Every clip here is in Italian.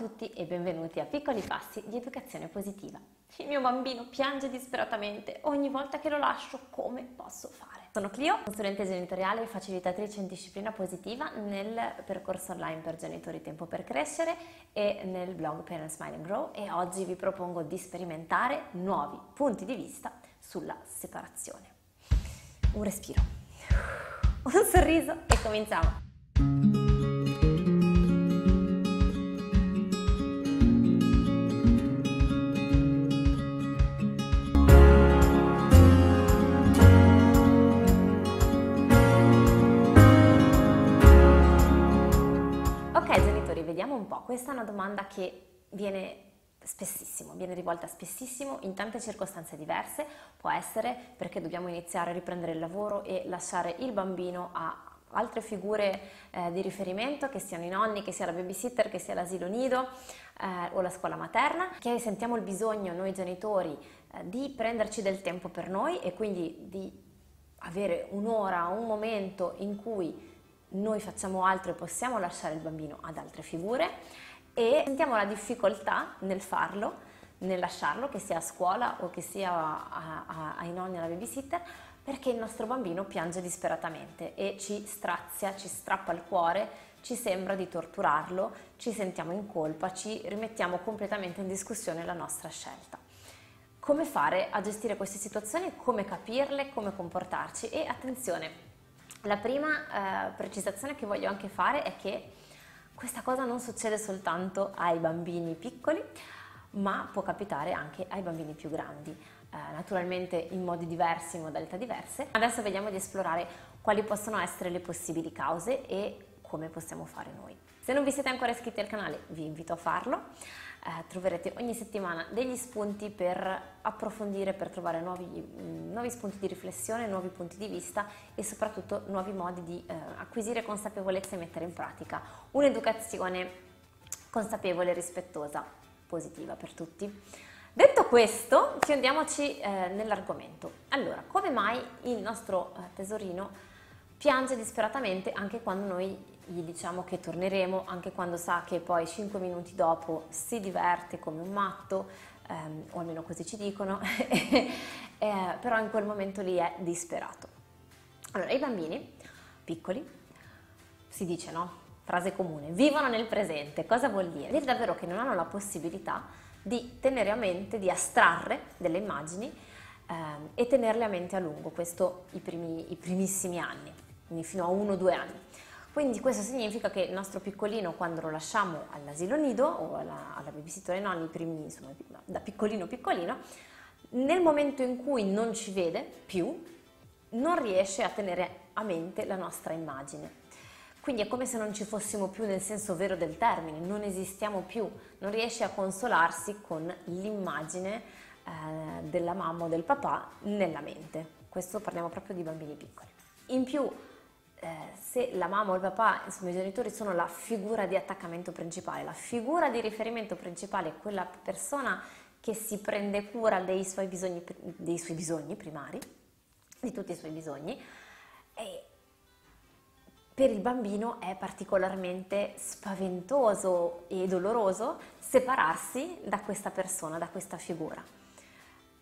tutti e benvenuti a Piccoli Passi di Educazione Positiva. Il mio bambino piange disperatamente ogni volta che lo lascio, come posso fare? Sono Clio, consulente genitoriale e facilitatrice in disciplina positiva nel percorso online per genitori Tempo per Crescere e nel blog Parents Smile and Grow e oggi vi propongo di sperimentare nuovi punti di vista sulla separazione. Un respiro, un sorriso e cominciamo! Questa è una domanda che viene spessissimo, viene rivolta spessissimo in tante circostanze diverse, può essere perché dobbiamo iniziare a riprendere il lavoro e lasciare il bambino a altre figure eh, di riferimento, che siano i nonni, che sia la babysitter, che sia l'asilo nido eh, o la scuola materna, che sentiamo il bisogno noi genitori eh, di prenderci del tempo per noi e quindi di avere un'ora, un momento in cui noi facciamo altro e possiamo lasciare il bambino ad altre figure e sentiamo la difficoltà nel farlo, nel lasciarlo, che sia a scuola o che sia a, a, ai nonni alla babysitter, perché il nostro bambino piange disperatamente e ci strazia, ci strappa il cuore, ci sembra di torturarlo, ci sentiamo in colpa, ci rimettiamo completamente in discussione la nostra scelta. Come fare a gestire queste situazioni, come capirle, come comportarci? E attenzione, la prima eh, precisazione che voglio anche fare è che questa cosa non succede soltanto ai bambini piccoli, ma può capitare anche ai bambini più grandi, eh, naturalmente in modi diversi, in modalità diverse. Adesso vediamo di esplorare quali possono essere le possibili cause e come possiamo fare noi. Se non vi siete ancora iscritti al canale vi invito a farlo eh, troverete ogni settimana degli spunti per approfondire, per trovare nuovi, mh, mm, nuovi, spunti di riflessione, nuovi punti di vista e soprattutto nuovi modi di eh, acquisire consapevolezza e mettere in pratica un'educazione consapevole, rispettosa, positiva per tutti. Detto questo, chiudiamoci eh, nell'argomento. Allora, come mai il nostro eh, tesorino piange disperatamente anche quando noi gli diciamo che torneremo, anche quando sa che poi 5 minuti dopo si diverte come un matto, ehm, o almeno così ci dicono, eh, però in quel momento lì è disperato. Allora, i bambini piccoli, si dice no? Frase comune, vivono nel presente. Cosa vuol dire? Vuol dire davvero che non hanno la possibilità di tenere a mente, di astrarre delle immagini ehm, e tenerle a mente a lungo, questo i, primi, i primissimi anni quindi fino a uno o due anni. Quindi questo significa che il nostro piccolino quando lo lasciamo all'asilo nido o alla, alla babysitter ai nonni, primi, insomma, da piccolino piccolino, nel momento in cui non ci vede più, non riesce a tenere a mente la nostra immagine. Quindi è come se non ci fossimo più nel senso vero del termine, non esistiamo più, non riesce a consolarsi con l'immagine eh, della mamma o del papà nella mente. Questo parliamo proprio di bambini piccoli. In più eh, se la mamma o il papà, insomma i genitori sono la figura di attaccamento principale, la figura di riferimento principale, quella persona che si prende cura dei suoi bisogni, dei suoi bisogni primari, di tutti i suoi bisogni, e per il bambino è particolarmente spaventoso e doloroso separarsi da questa persona, da questa figura.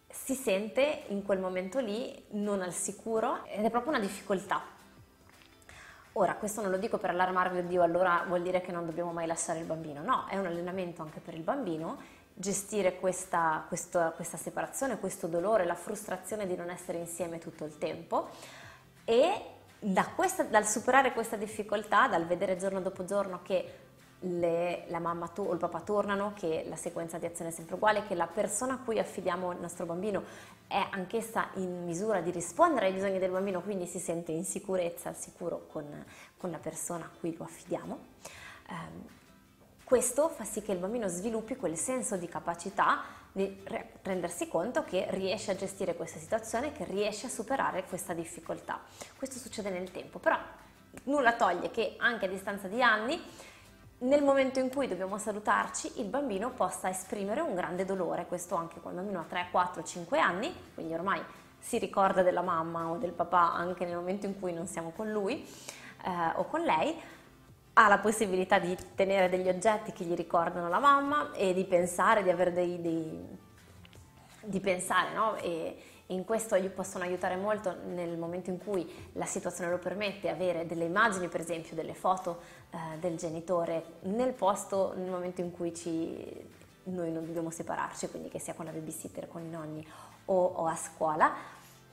Si sente in quel momento lì non al sicuro ed è proprio una difficoltà Ora, questo non lo dico per allarmarvi, oddio, allora vuol dire che non dobbiamo mai lasciare il bambino. No, è un allenamento anche per il bambino, gestire questa, questa, questa separazione, questo dolore, la frustrazione di non essere insieme tutto il tempo e da questa, dal superare questa difficoltà, dal vedere giorno dopo giorno che le, la mamma to- o il papà tornano, che la sequenza di azione è sempre uguale, che la persona a cui affidiamo il nostro bambino è anch'essa in misura di rispondere ai bisogni del bambino, quindi si sente in sicurezza, al sicuro con, con la persona a cui lo affidiamo. Eh, questo fa sì che il bambino sviluppi quel senso di capacità di rendersi conto che riesce a gestire questa situazione, che riesce a superare questa difficoltà. Questo succede nel tempo, però nulla toglie che anche a distanza di anni nel momento in cui dobbiamo salutarci il bambino possa esprimere un grande dolore, questo anche quando il ha 3, 4, 5 anni, quindi ormai si ricorda della mamma o del papà anche nel momento in cui non siamo con lui eh, o con lei, ha la possibilità di tenere degli oggetti che gli ricordano la mamma e di pensare, di avere dei, dei di pensare, no? E in questo possono aiutare molto nel momento in cui la situazione lo permette, avere delle immagini, per esempio, delle foto eh, del genitore nel posto, nel momento in cui ci, noi non dobbiamo separarci, quindi che sia con la babysitter, con i nonni o, o a scuola,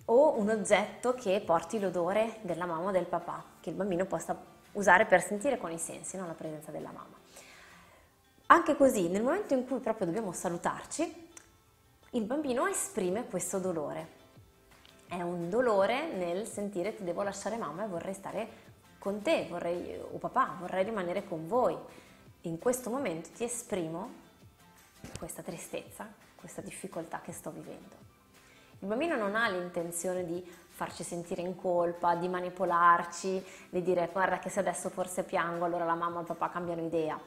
o un oggetto che porti l'odore della mamma o del papà, che il bambino possa usare per sentire con i sensi no? la presenza della mamma. Anche così, nel momento in cui proprio dobbiamo salutarci, il bambino esprime questo dolore. È un dolore nel sentire ti devo lasciare mamma e vorrei stare con te, vorrei, o papà, vorrei rimanere con voi. In questo momento ti esprimo questa tristezza, questa difficoltà che sto vivendo. Il bambino non ha l'intenzione di farci sentire in colpa, di manipolarci, di dire guarda che se adesso forse piango allora la mamma o il papà cambiano idea.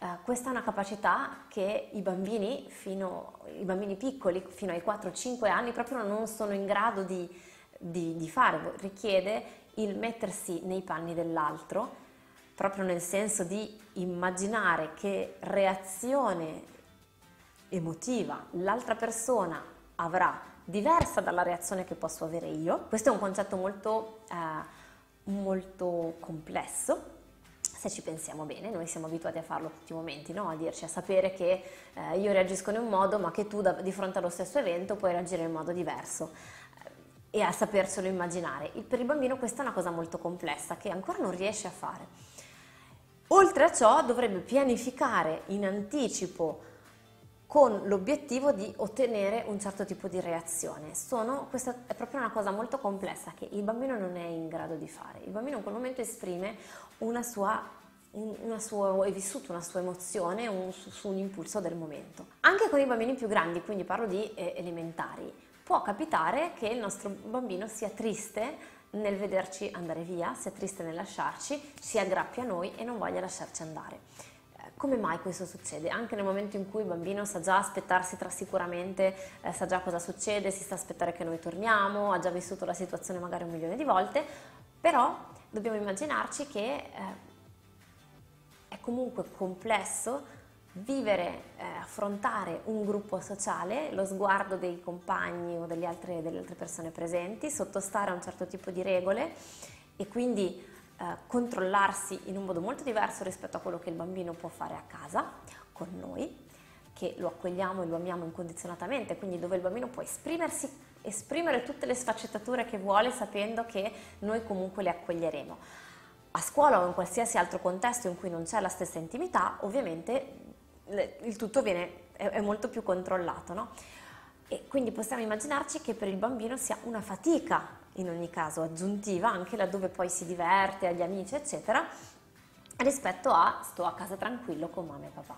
Uh, questa è una capacità che i bambini, fino, i bambini piccoli fino ai 4-5 anni proprio non sono in grado di, di, di fare, richiede il mettersi nei panni dell'altro, proprio nel senso di immaginare che reazione emotiva l'altra persona avrà diversa dalla reazione che posso avere io. Questo è un concetto molto, eh, molto complesso. Se ci pensiamo bene, noi siamo abituati a farlo tutti i momenti, no? a dirci, a sapere che eh, io reagisco in un modo, ma che tu da, di fronte allo stesso evento puoi reagire in modo diverso e a sapercelo immaginare. Per il bambino questa è una cosa molto complessa che ancora non riesce a fare. Oltre a ciò dovrebbe pianificare in anticipo con l'obiettivo di ottenere un certo tipo di reazione. Sono, questa è proprio una cosa molto complessa che il bambino non è in grado di fare. Il bambino in quel momento esprime una sua, una sua è vissuto una sua emozione un, su, su, un impulso del momento. Anche con i bambini più grandi, quindi parlo di eh, elementari, può capitare che il nostro bambino sia triste nel vederci andare via, sia triste nel lasciarci, si aggrappi a noi e non voglia lasciarci andare. Come mai questo succede? Anche nel momento in cui il bambino sa già aspettarsi tra sicuramente, eh, sa già cosa succede, si sta aspettare che noi torniamo, ha già vissuto la situazione magari un milione di volte, però dobbiamo immaginarci che eh, è comunque complesso vivere, eh, affrontare un gruppo sociale, lo sguardo dei compagni o delle altre, delle altre persone presenti, sottostare a un certo tipo di regole e quindi eh, controllarsi in un modo molto diverso rispetto a quello che il bambino può fare a casa con noi, che lo accogliamo e lo amiamo incondizionatamente, quindi dove il bambino può esprimersi, esprimere tutte le sfaccettature che vuole sapendo che noi comunque le accoglieremo. A scuola o in qualsiasi altro contesto in cui non c'è la stessa intimità, ovviamente il tutto viene, è, molto più controllato, no? E quindi possiamo immaginarci che per il bambino sia una fatica in ogni caso aggiuntiva, anche laddove poi si diverte, agli amici, eccetera, rispetto a sto a casa tranquillo con mamma e papà.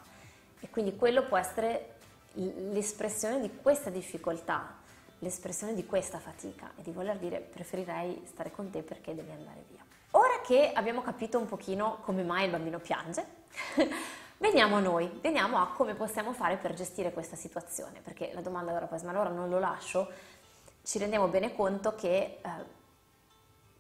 E quindi quello può essere l'espressione di questa difficoltà, l'espressione di questa fatica e di voler dire preferirei stare con te perché devi andare via. Ora che abbiamo capito un pochino come mai il bambino piange, veniamo a noi, veniamo a come possiamo fare per gestire questa situazione, perché la domanda allora poi, ma allora non lo lascio, ci rendiamo bene conto che, eh,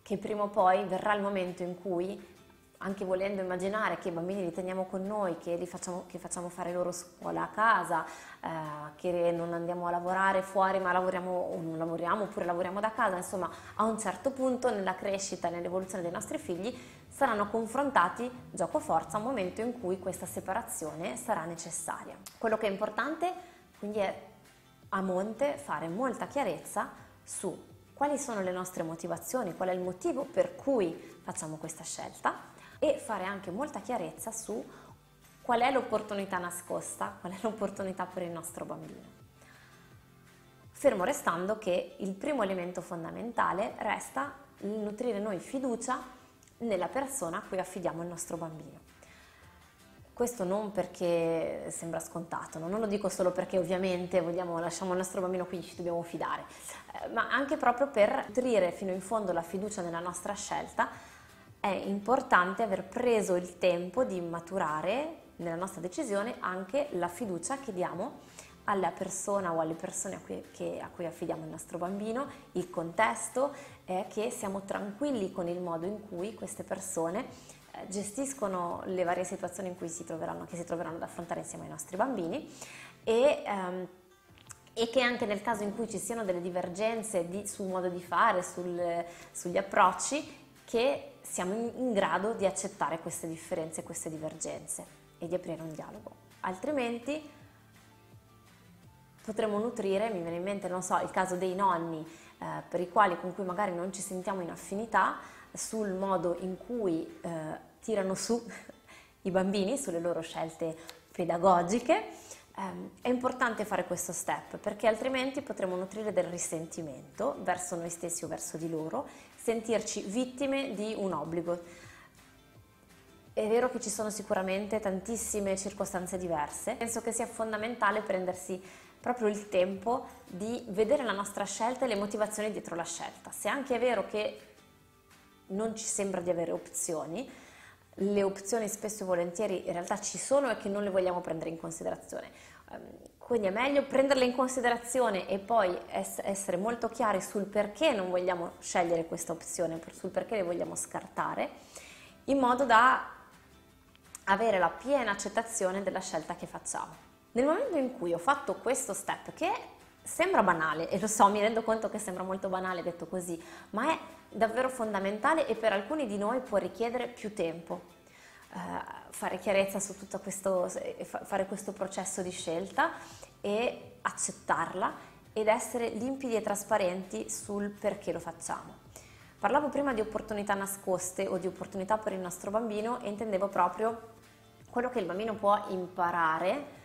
che prima o poi verrà il momento in cui anche volendo immaginare che i bambini li teniamo con noi, che, facciamo, che facciamo fare loro scuola a casa, eh, che non andiamo a lavorare fuori ma lavoriamo o non lavoriamo oppure lavoriamo da casa, insomma a un certo punto nella crescita nell'evoluzione dei nostri figli saranno confrontati gioco forza a un momento in cui questa separazione sarà necessaria. Quello che è importante quindi è a monte fare molta chiarezza su quali sono le nostre motivazioni, qual è il motivo per cui facciamo questa scelta e fare anche molta chiarezza su qual è l'opportunità nascosta, qual è l'opportunità per il nostro bambino. Fermo restando che il primo elemento fondamentale resta il nutrire noi fiducia nella persona a cui affidiamo il nostro bambino. Questo non perché sembra scontato, non lo dico solo perché ovviamente vogliamo, lasciamo il nostro bambino quindi ci dobbiamo fidare, eh, ma anche proprio per nutrire fino in fondo la fiducia nella nostra scelta è importante aver preso il tempo di maturare nella nostra decisione anche la fiducia che diamo alla persona o alle persone a cui, che, a cui affidiamo il nostro bambino, il contesto è che siamo tranquilli con il modo in cui queste persone eh, gestiscono le varie situazioni in cui si troveranno, che si troveranno ad affrontare insieme ai nostri bambini e, ehm, e che anche nel caso in cui ci siano delle divergenze di, sul modo di fare, sul, sugli approcci, che siamo in, in grado di accettare queste differenze, queste divergenze e di aprire un dialogo. Altrimenti potremmo nutrire, mi viene in mente, non so, il caso dei nonni, eh, per i quali con cui magari non ci sentiamo in affinità, sul modo in cui eh, tirano su i bambini, sulle loro scelte pedagogiche, eh, è importante fare questo step perché altrimenti potremo nutrire del risentimento verso noi stessi o verso di loro, sentirci vittime di un obbligo. È vero che ci sono sicuramente tantissime circostanze diverse, penso che sia fondamentale prendersi proprio il tempo di vedere la nostra scelta e le motivazioni dietro la scelta. Se anche è vero che non ci sembra di avere opzioni, le opzioni spesso e volentieri in realtà ci sono e che non le vogliamo prendere in considerazione. Ehm, quindi è meglio prenderle in considerazione e poi essere molto chiari sul perché non vogliamo scegliere questa opzione, sul perché le vogliamo scartare, in modo da avere la piena accettazione della scelta che facciamo. Nel momento in cui ho fatto questo step, che sembra banale, e lo so, mi rendo conto che sembra molto banale detto così, ma è davvero fondamentale e per alcuni di noi può richiedere più tempo. Uh, fare chiarezza su tutto questo, fare questo processo di scelta e accettarla ed essere limpidi e trasparenti sul perché lo facciamo. Parlavo prima di opportunità nascoste o di opportunità per il nostro bambino e intendevo proprio quello che il bambino può imparare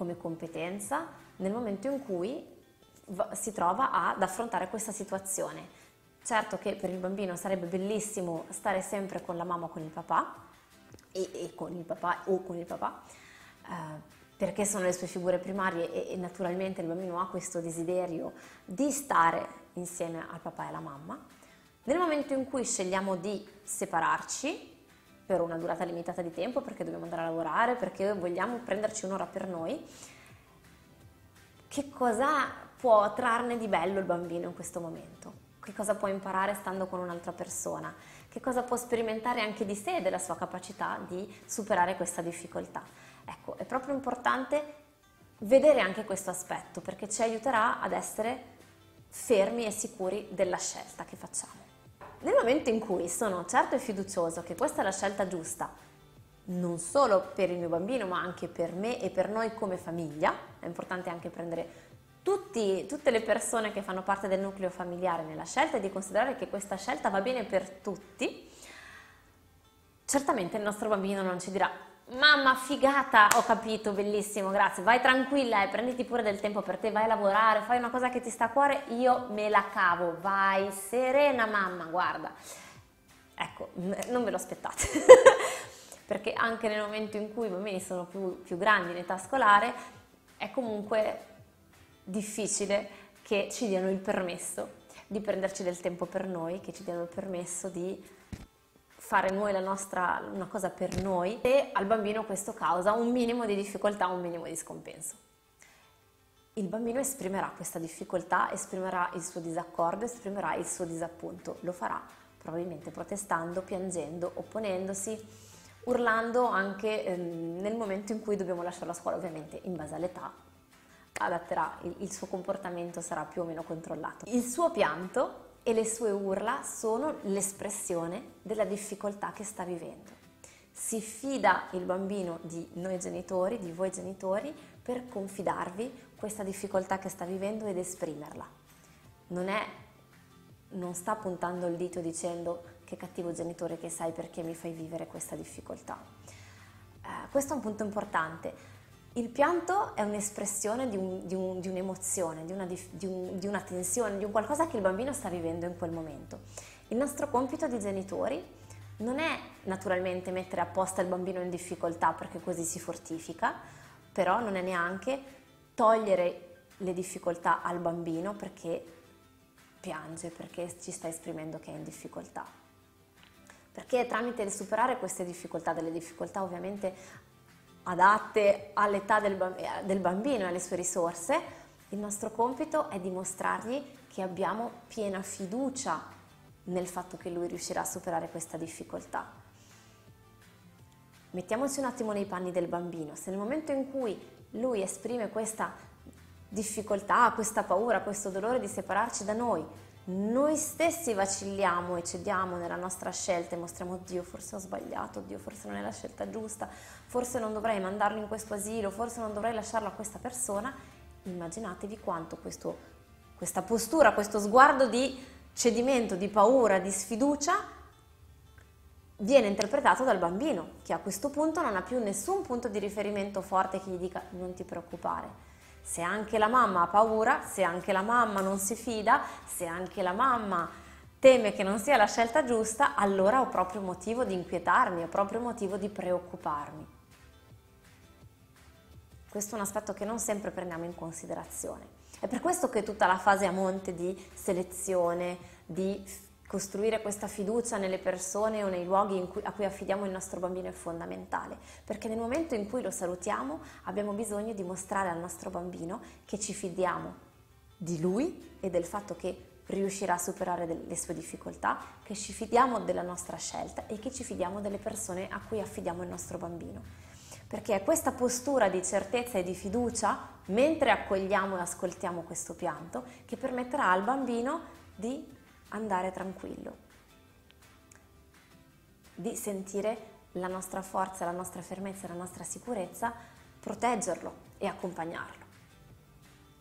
come competenza nel momento in cui si trova ad affrontare questa situazione. Certo che per il bambino sarebbe bellissimo stare sempre con la mamma o con il papà, e, e con il papà o con il papà, eh, perché sono le sue figure primarie e, e naturalmente il bambino ha questo desiderio di stare insieme al papà e alla mamma. Nel momento in cui scegliamo di separarci, per una durata limitata di tempo perché dobbiamo andare a lavorare, perché vogliamo prenderci un'ora per noi, che cosa può trarne di bello il bambino in questo momento? Che cosa può imparare stando con un'altra persona? Che cosa può sperimentare anche di sé e della sua capacità di superare questa difficoltà? Ecco, è proprio importante vedere anche questo aspetto perché ci aiuterà ad essere fermi e sicuri della scelta che facciamo. Nel momento in cui sono certo e fiducioso che questa è la scelta giusta, non solo per il mio bambino ma anche per me e per noi come famiglia, è importante anche prendere tutti, tutte le persone che fanno parte del nucleo familiare nella scelta e di considerare che questa scelta va bene per tutti, certamente il nostro bambino non ci dirà Mamma, figata, ho capito, bellissimo, grazie. Vai tranquilla e prenditi pure del tempo per te, vai a lavorare, fai una cosa che ti sta a cuore, io me la cavo. Vai serena, mamma, guarda. Ecco, non ve lo aspettate. Perché anche nel momento in cui i bambini sono più, più grandi in età scolare, è comunque difficile che ci diano il permesso di prenderci del tempo per noi, che ci diano il permesso di fare noi la nostra, una cosa per noi e al bambino questo causa un minimo di difficoltà, un minimo di scompenso. Il bambino esprimerà questa difficoltà, esprimerà il suo disaccordo, esprimerà il suo disappunto, lo farà probabilmente protestando, piangendo, opponendosi, urlando anche ehm, nel momento in cui dobbiamo lasciare la scuola, ovviamente in base all'età adatterà, il, il suo comportamento sarà più o meno controllato. Il suo pianto e le sue urla sono l'espressione della difficoltà che sta vivendo. Si fida il bambino di noi genitori, di voi genitori, per confidarvi questa difficoltà che sta vivendo ed esprimerla. Non, è, non sta puntando il dito dicendo che cattivo genitore che sei perché mi fai vivere questa difficoltà. Eh, questo è un punto importante il pianto è un'espressione di, un, di, un, di un'emozione, di una, un, di una tensione, di un qualcosa che il bambino sta vivendo in quel momento. Il nostro compito di genitori non è naturalmente mettere apposta il bambino in difficoltà perché così si fortifica, però non è neanche togliere le difficoltà al bambino perché piange, perché ci sta esprimendo che è in difficoltà. Perché tramite il superare queste difficoltà, delle difficoltà ovviamente adatte all'età del, del bambino e alle sue risorse, il nostro compito è dimostrargli che abbiamo piena fiducia nel fatto che lui riuscirà a superare questa difficoltà. mettiamoci un attimo nei panni del bambino, se nel momento in cui lui esprime questa difficoltà, questa paura, questo dolore di separarci da noi, noi stessi vacilliamo e cediamo nella nostra scelta e mostriamo Dio forse ho sbagliato, Dio forse non è la scelta giusta, forse non dovrei mandarlo in questo asilo, forse non dovrei lasciarlo a questa persona, immaginatevi quanto questo, questa postura, questo sguardo di cedimento, di paura, di sfiducia viene interpretato dal bambino, che a questo punto non ha più nessun punto di riferimento forte che gli dica non ti preoccupare. Se anche la mamma ha paura, se anche la mamma non si fida, se anche la mamma teme che non sia la scelta giusta, allora ho proprio motivo di inquietarmi, ho proprio motivo di preoccuparmi. Questo è un aspetto che non sempre prendiamo in considerazione. È per questo che tutta la fase a monte di selezione, di costruire questa fiducia nelle persone o nei luoghi cui, a cui affidiamo il nostro bambino è fondamentale, perché nel momento in cui lo salutiamo abbiamo bisogno di mostrare al nostro bambino che ci fidiamo di lui e del fatto che riuscirà a superare le sue difficoltà, che ci fidiamo della nostra scelta e che ci fidiamo delle persone a cui affidiamo il nostro bambino. Perché è questa postura di certezza e di fiducia, mentre accogliamo e ascoltiamo questo pianto, che permetterà al bambino di andare tranquillo, di sentire la nostra forza, la nostra fermezza, la nostra sicurezza, proteggerlo e accompagnarlo.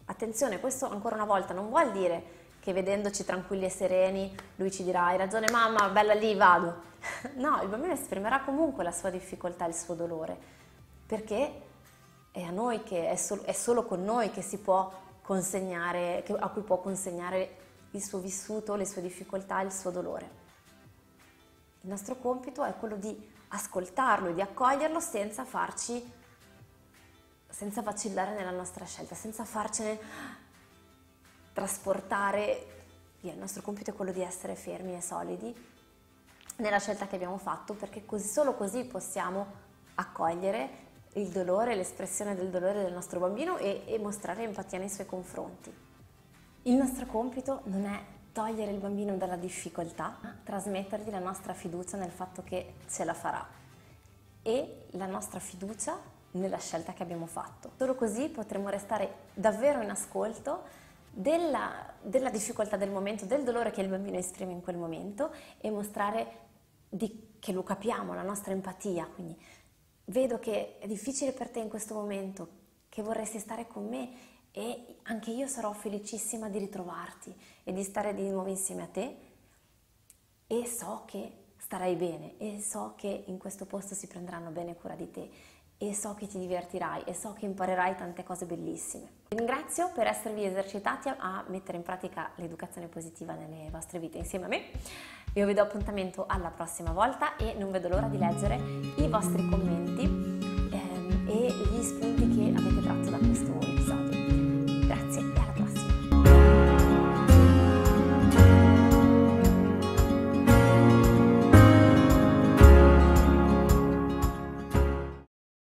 Attenzione, questo ancora una volta non vuol dire che vedendoci tranquilli e sereni lui ci dirà hai ragione mamma, bella lì, vado. No, il bambino esprimerà comunque la sua difficoltà, il suo dolore, perché è a noi che è, solo, è solo con noi che si può consegnare, a cui può consegnare il suo vissuto, le sue difficoltà, il suo dolore. Il nostro compito è quello di ascoltarlo e di accoglierlo senza farci, senza vacillare nella nostra scelta, senza farcene trasportare via. Il nostro compito è quello di essere fermi e solidi nella scelta che abbiamo fatto perché così, solo così possiamo accogliere il dolore, l'espressione del dolore del nostro bambino e, e mostrare empatia nei suoi confronti. Il nostro compito non è togliere il bambino dalla difficoltà, ma trasmettergli la nostra fiducia nel fatto che ce la farà e la nostra fiducia nella scelta che abbiamo fatto. Solo così potremo restare davvero in ascolto della, della difficoltà del momento, del dolore che il bambino esprime in quel momento e mostrare di, che lo capiamo, la nostra empatia. Quindi vedo che è difficile per te in questo momento, che vorresti stare con me e anche io sarò felicissima di ritrovarti e di stare di nuovo insieme a te e so che starai bene e so che in questo posto si prenderanno bene cura di te e so che ti divertirai e so che imparerai tante cose bellissime. Vi ringrazio per esservi esercitati a mettere in pratica l'educazione positiva nelle vostre vite insieme a me. Io vi do appuntamento alla prossima volta e non vedo l'ora di leggere i vostri commenti ehm, e gli spunti che avete tratto da questo